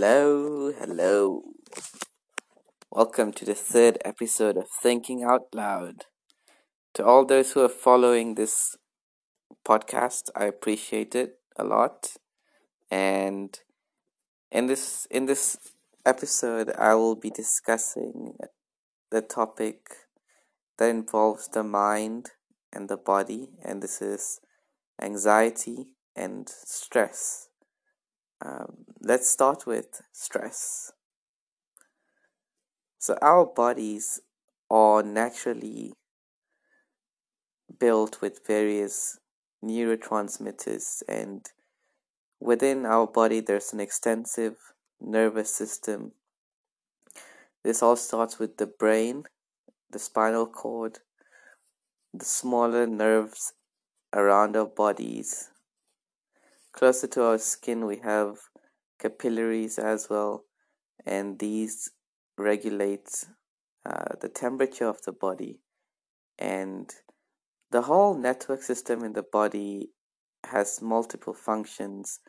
Hello, hello. Welcome to the third episode of Thinking Out Loud. To all those who are following this podcast, I appreciate it a lot. And in this in this episode, I will be discussing the topic that involves the mind and the body, and this is anxiety and stress. Um, let's start with stress. So, our bodies are naturally built with various neurotransmitters, and within our body, there's an extensive nervous system. This all starts with the brain, the spinal cord, the smaller nerves around our bodies. Closer to our skin, we have capillaries as well, and these regulate uh, the temperature of the body. And the whole network system in the body has multiple functions.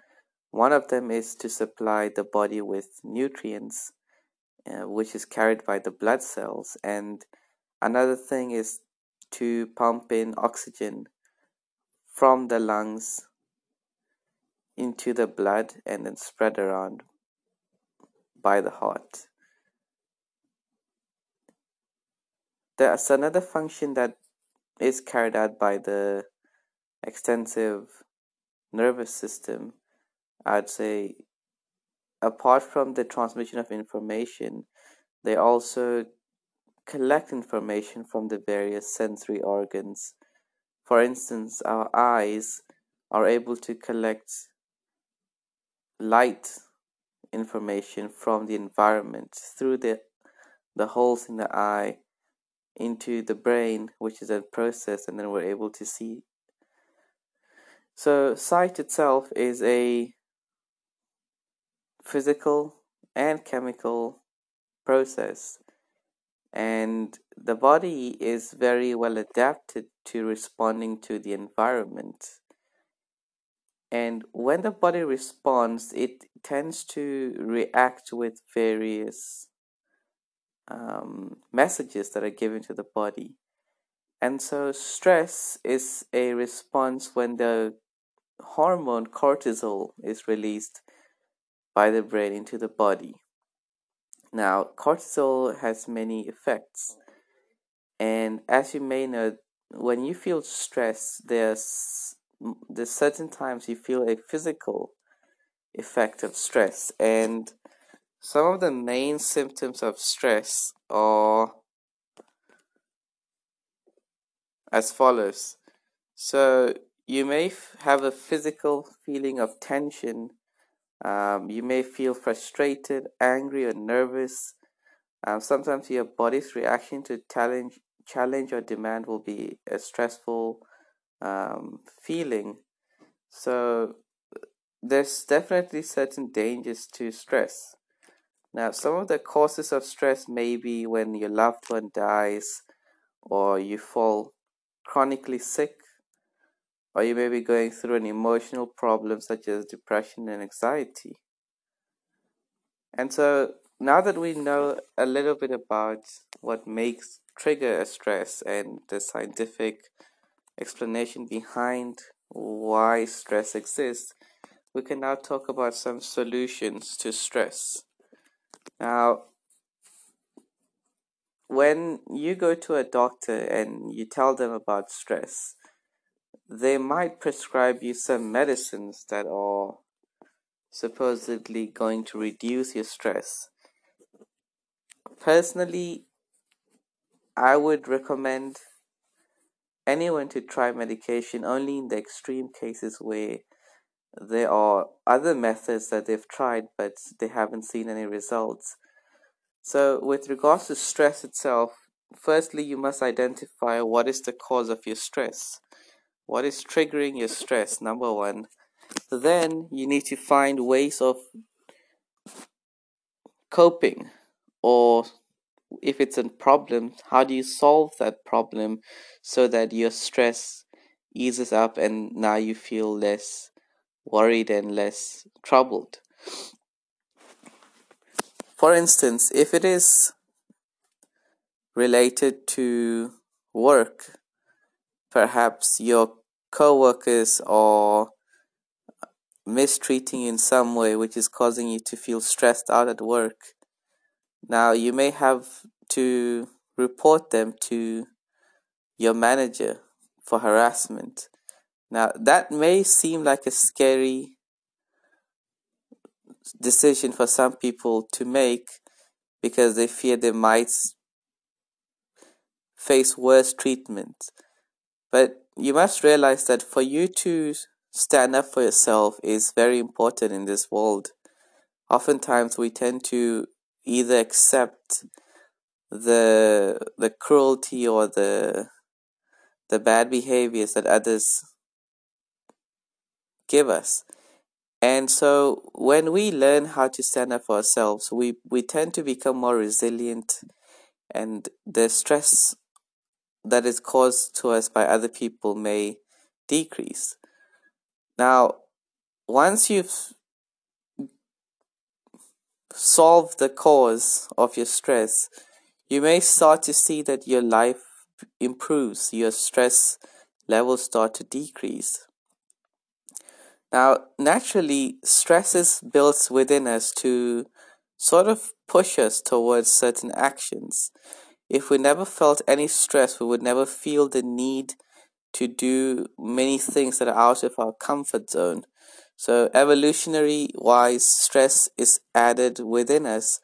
One of them is to supply the body with nutrients, uh, which is carried by the blood cells, and another thing is to pump in oxygen from the lungs into the blood and then spread around by the heart. There's another function that is carried out by the extensive nervous system. I'd say, apart from the transmission of information, they also collect information from the various sensory organs. For instance, our eyes are able to collect light information from the environment through the the holes in the eye into the brain which is a process and then we're able to see. So sight itself is a physical and chemical process and the body is very well adapted to responding to the environment and when the body responds it tends to react with various um, messages that are given to the body. And so stress is a response when the hormone cortisol is released by the brain into the body. Now cortisol has many effects. And as you may know when you feel stress there's there's certain times you feel a physical effect of stress and some of the main symptoms of stress are as follows. So you may f- have a physical feeling of tension um, you may feel frustrated angry or nervous. Um, sometimes your body's reaction to challenge challenge or demand will be a stressful um, feeling. So there's definitely certain dangers to stress. Now, some of the causes of stress may be when your loved one dies, or you fall chronically sick, or you may be going through an emotional problem such as depression and anxiety. And so, now that we know a little bit about what makes trigger a stress and the scientific explanation behind why stress exists, we can now talk about some solutions to stress. Now, when you go to a doctor and you tell them about stress, they might prescribe you some medicines that are supposedly going to reduce your stress. Personally, I would recommend anyone to try medication only in the extreme cases where there are other methods that they've tried but they haven't seen any results. So, with regards to stress itself, firstly, you must identify what is the cause of your stress. What is triggering your stress? Number one. Then you need to find ways of coping or if it's a problem, how do you solve that problem so that your stress eases up and now you feel less worried and less troubled? For instance, if it is related to work, perhaps your co-workers are mistreating you in some way which is causing you to feel stressed out at work now you may have to report them to your manager for harassment now that may seem like a scary decision for some people to make because they fear they might face worse treatment but you must realize that for you to stand up for yourself is very important in this world. Oftentimes, we tend to either accept the the cruelty or the the bad behaviors that others give us. And so when we learn how to stand up for ourselves, we, we tend to become more resilient and the stress that is caused to us by other people may decrease. Now, once you've solved the cause of your stress, you may start to see that your life improves, your stress levels start to decrease. Now, naturally, stress is built within us to sort of push us towards certain actions. If we never felt any stress, we would never feel the need to do many things that are out of our comfort zone. So, evolutionary wise, stress is added within us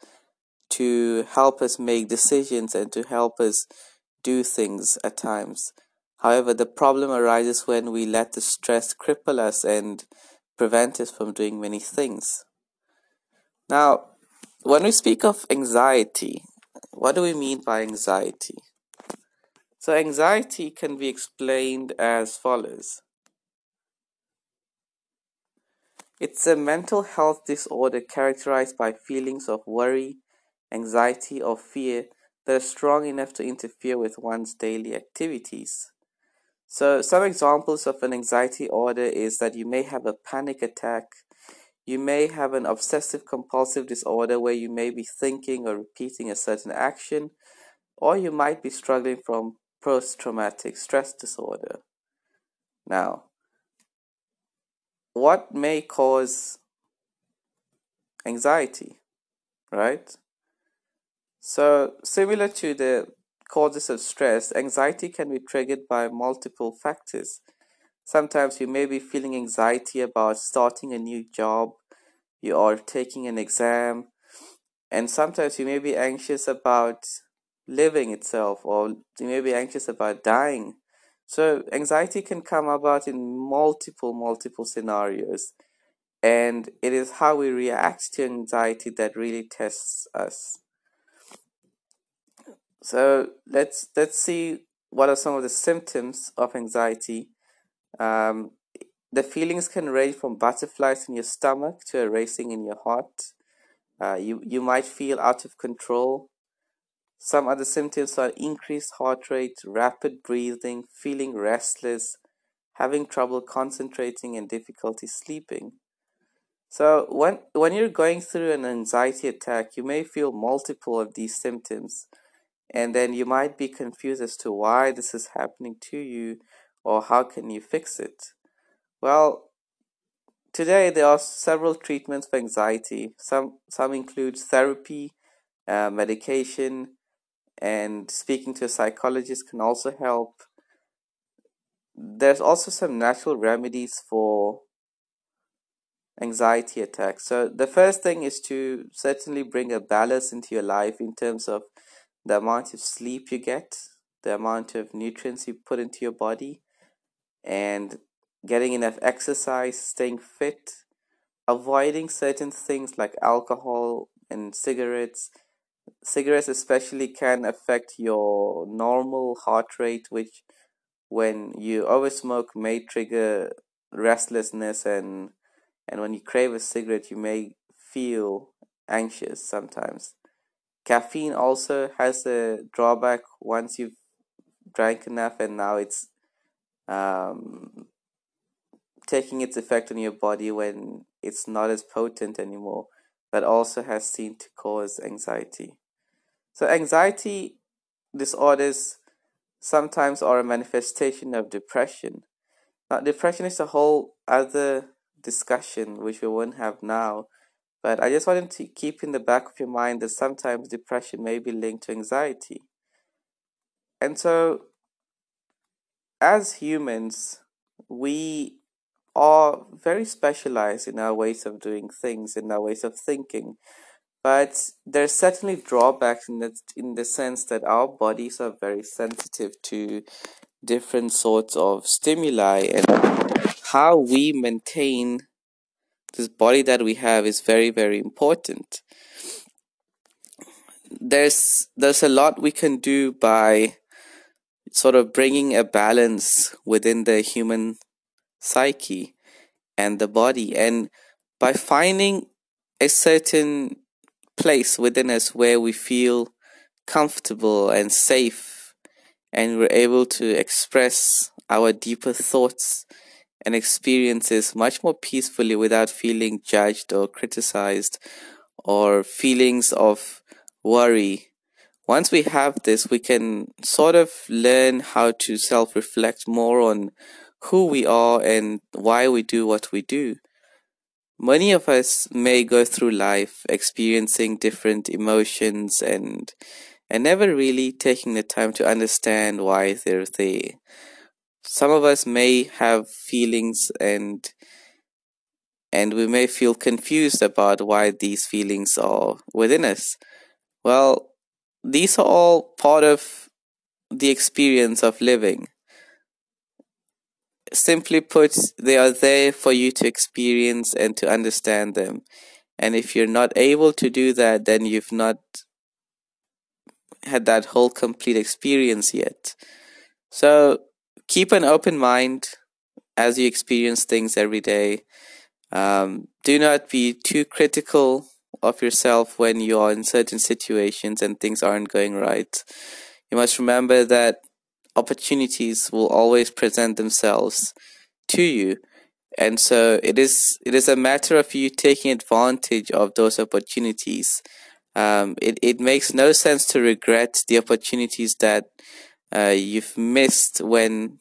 to help us make decisions and to help us do things at times. However, the problem arises when we let the stress cripple us and prevent us from doing many things. Now, when we speak of anxiety, what do we mean by anxiety? So, anxiety can be explained as follows It's a mental health disorder characterized by feelings of worry, anxiety, or fear that are strong enough to interfere with one's daily activities. So, some examples of an anxiety order is that you may have a panic attack, you may have an obsessive compulsive disorder where you may be thinking or repeating a certain action, or you might be struggling from post traumatic stress disorder. Now, what may cause anxiety, right? So, similar to the causes of stress, anxiety can be triggered by multiple factors. Sometimes you may be feeling anxiety about starting a new job, you are taking an exam, and sometimes you may be anxious about living itself or you may be anxious about dying so anxiety can come about in multiple multiple scenarios and it is how we react to anxiety that really tests us. So let's let's see what are some of the symptoms of anxiety. Um, the feelings can range from butterflies in your stomach to a racing in your heart. Uh, you you might feel out of control some other symptoms are increased heart rate, rapid breathing, feeling restless, having trouble concentrating, and difficulty sleeping. So when when you're going through an anxiety attack, you may feel multiple of these symptoms, and then you might be confused as to why this is happening to you or how can you fix it. Well, today there are several treatments for anxiety. Some some include therapy, uh, medication, and speaking to a psychologist can also help. There's also some natural remedies for anxiety attacks. So, the first thing is to certainly bring a balance into your life in terms of the amount of sleep you get, the amount of nutrients you put into your body, and getting enough exercise, staying fit, avoiding certain things like alcohol and cigarettes cigarettes especially can affect your normal heart rate which when you over smoke may trigger restlessness and and when you crave a cigarette you may feel anxious sometimes. Caffeine also has a drawback once you've drank enough and now it's um, taking its effect on your body when it's not as potent anymore but also has seen to cause anxiety. So, anxiety disorders sometimes are a manifestation of depression. Now, depression is a whole other discussion which we won't have now, but I just wanted to keep in the back of your mind that sometimes depression may be linked to anxiety. And so, as humans, we are very specialized in our ways of doing things, in our ways of thinking. But there's certainly drawbacks in the, in the sense that our bodies are very sensitive to different sorts of stimuli and how we maintain this body that we have is very very important there's there's a lot we can do by sort of bringing a balance within the human psyche and the body and by finding a certain place within us where we feel comfortable and safe and we're able to express our deeper thoughts and experiences much more peacefully without feeling judged or criticized or feelings of worry. Once we have this, we can sort of learn how to self reflect more on who we are and why we do what we do. Many of us may go through life experiencing different emotions and and never really taking the time to understand why they're there. Some of us may have feelings and and we may feel confused about why these feelings are within us. Well, these are all part of the experience of living. Simply put, they are there for you to experience and to understand them. And if you're not able to do that, then you've not had that whole complete experience yet. So keep an open mind as you experience things every day. Um, do not be too critical of yourself when you are in certain situations and things aren't going right. You must remember that opportunities will always present themselves to you. And so it is it is a matter of you taking advantage of those opportunities. Um, it, it makes no sense to regret the opportunities that uh, you've missed when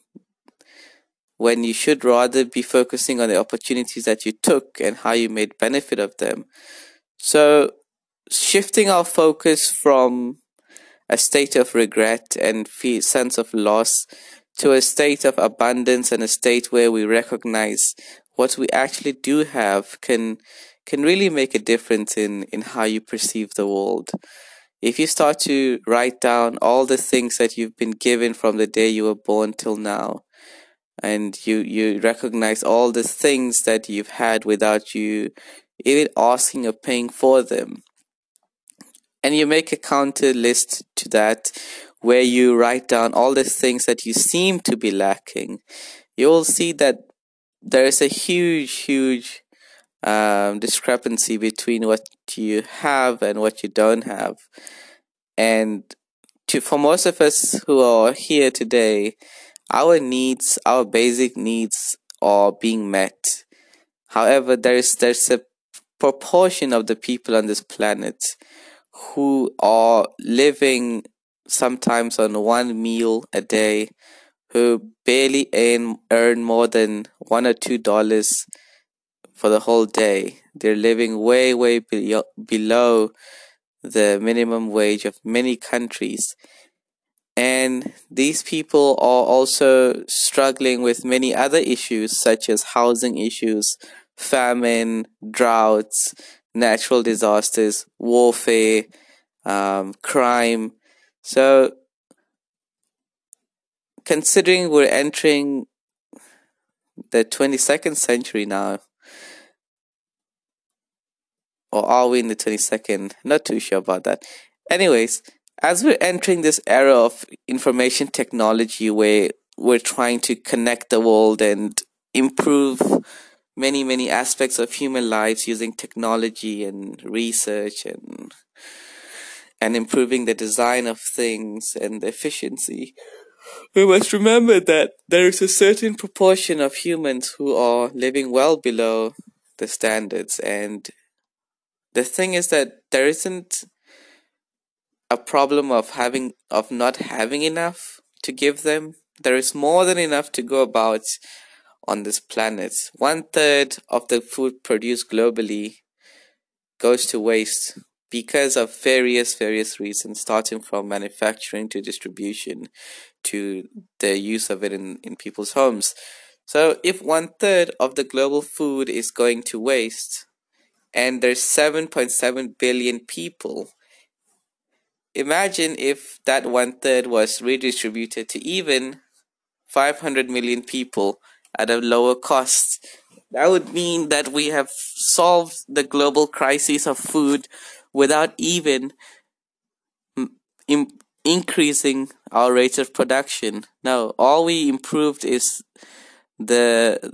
when you should rather be focusing on the opportunities that you took and how you made benefit of them. So shifting our focus from a state of regret and sense of loss to a state of abundance and a state where we recognize what we actually do have can can really make a difference in in how you perceive the world. If you start to write down all the things that you've been given from the day you were born till now and you you recognize all the things that you've had without you even asking or paying for them and you make a counter list to that where you write down all the things that you seem to be lacking. You'll see that there is a huge huge um, discrepancy between what you have and what you don't have. And to for most of us who are here today our needs our basic needs are being met. However there is there's a proportion of the people on this planet who are living sometimes on one meal a day who barely earn, earn more than one or two dollars for the whole day. They're living way, way be- below the minimum wage of many countries. And these people are also struggling with many other issues, such as housing issues, famine, droughts, natural disasters, warfare, um, crime. So, considering we're entering the 22nd century now, or are we in the 22nd? Not too sure about that. Anyways, as we're entering this era of information technology where we're trying to connect the world and improve many many aspects of human lives using technology and research and and improving the design of things and the efficiency we must remember that there is a certain proportion of humans who are living well below the standards and the thing is that there isn't a problem of having of not having enough to give them. There is more than enough to go about on this planet. One third of the food produced globally goes to waste because of various various reasons starting from manufacturing to distribution to the use of it in, in people's homes so if one third of the global food is going to waste and there's 7.7 billion people imagine if that one third was redistributed to even 500 million people at a lower cost that would mean that we have solved the global crisis of food without even Im- increasing our rate of production. No, all we improved is the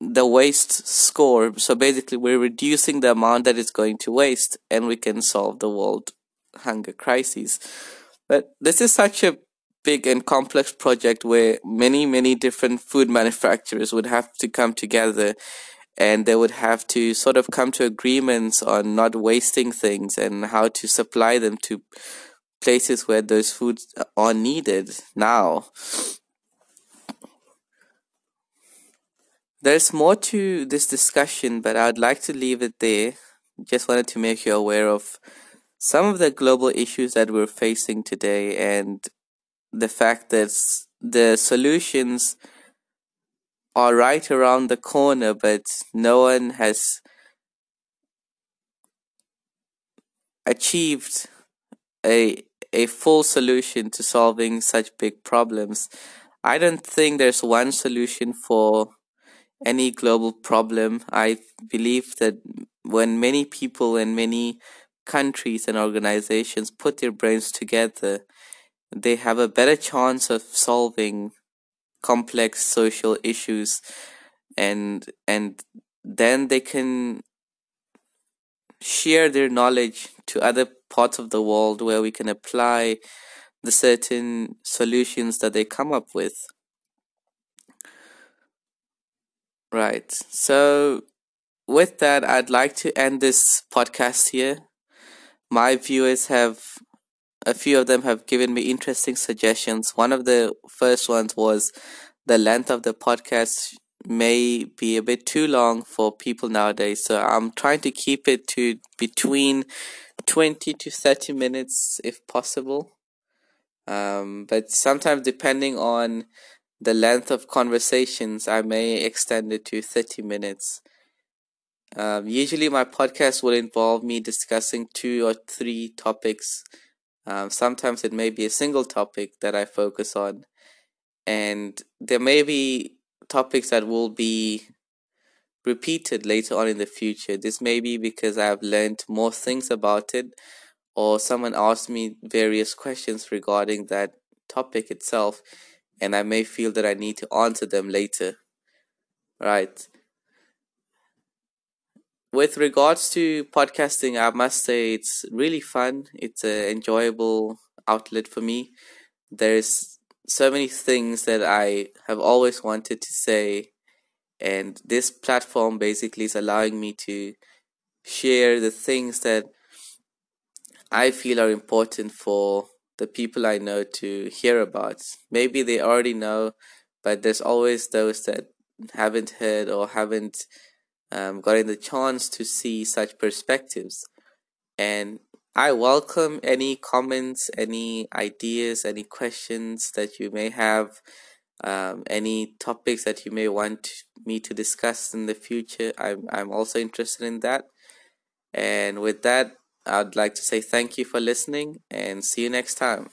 the waste score. So basically, we're reducing the amount that is going to waste, and we can solve the world hunger crisis. But this is such a big and complex project where many many different food manufacturers would have to come together and they would have to sort of come to agreements on not wasting things and how to supply them to places where those foods are needed now. There's more to this discussion, but I'd like to leave it there. Just wanted to make you aware of some of the global issues that we're facing today and the fact that the solutions are right around the corner, but no one has achieved a a full solution to solving such big problems. I don't think there's one solution for any global problem. I believe that when many people and many countries and organizations put their brains together, they have a better chance of solving complex social issues and and then they can share their knowledge to other parts of the world where we can apply the certain solutions that they come up with. Right. So with that i'd like to end this podcast here. My viewers have a few of them have given me interesting suggestions. One of the first ones was the length of the podcast may be a bit too long for people nowadays. So I'm trying to keep it to between 20 to 30 minutes if possible. Um, but sometimes, depending on the length of conversations, I may extend it to 30 minutes. Um, usually, my podcast will involve me discussing two or three topics um, sometimes it may be a single topic that I focus on, and there may be topics that will be repeated later on in the future. This may be because I have learned more things about it, or someone asked me various questions regarding that topic itself, and I may feel that I need to answer them later. Right with regards to podcasting, I must say it's really fun. It's an enjoyable outlet for me. There's so many things that I have always wanted to say, and this platform basically is allowing me to share the things that I feel are important for the people I know to hear about. Maybe they already know, but there's always those that haven't heard or haven't um, gotten the chance to see such perspectives. And I welcome any comments, any ideas, any questions that you may have, um, any topics that you may want me to discuss in the future. I'm, I'm also interested in that. And with that, I'd like to say thank you for listening and see you next time.